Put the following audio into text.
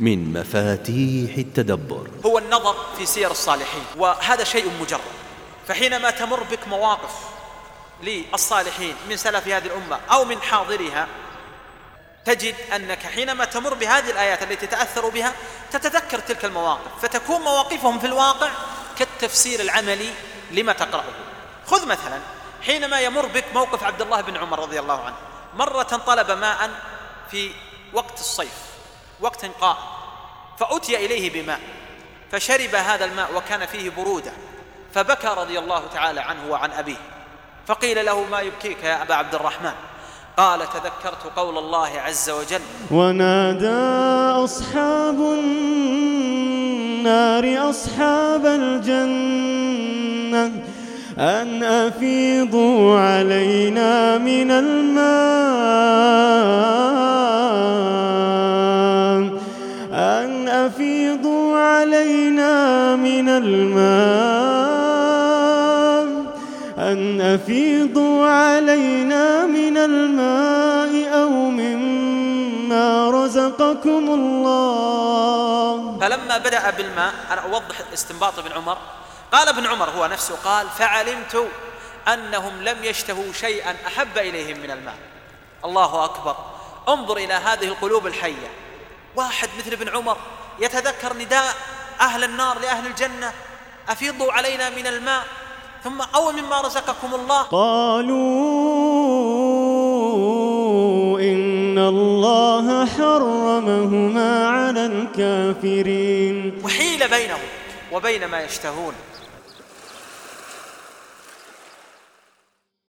من مفاتيح التدبر. هو النظر في سير الصالحين وهذا شيء مجرد. فحينما تمر بك مواقف للصالحين من سلف هذه الأمة أو من حاضرها تجد أنك حينما تمر بهذه الآيات التي تتأثر بها تتذكر تلك المواقف فتكون مواقفهم في الواقع كالتفسير العملي لما تقرأه. خذ مثلا حينما يمر بك موقف عبد الله بن عمر رضي الله عنه مرة طلب ماء في وقت الصيف وقت قائم. فأتي إليه بماء فشرب هذا الماء وكان فيه برودة فبكى رضي الله تعالى عنه وعن أبيه فقيل له ما يبكيك يا أبا عبد الرحمن؟ قال تذكرت قول الله عز وجل ونادى أصحاب النار أصحاب الجنة أن أفيضوا علينا من الماء. علينا من الماء أن أفيضوا علينا من الماء أو مما رزقكم الله. فلما بدأ بالماء أنا أوضح استنباط ابن عمر. قال ابن عمر هو نفسه قال فعلمت أنهم لم يشتهوا شيئا أحب إليهم من الماء. الله أكبر. انظر إلى هذه القلوب الحية. واحد مثل ابن عمر يتذكر نداء أهل النار لأهل الجنة أفيضوا علينا من الماء. ثم أو مما رزقكم الله. قالوا إن الله حرمهما على الكافرين. وحيل بينهم وبين ما يشتهون.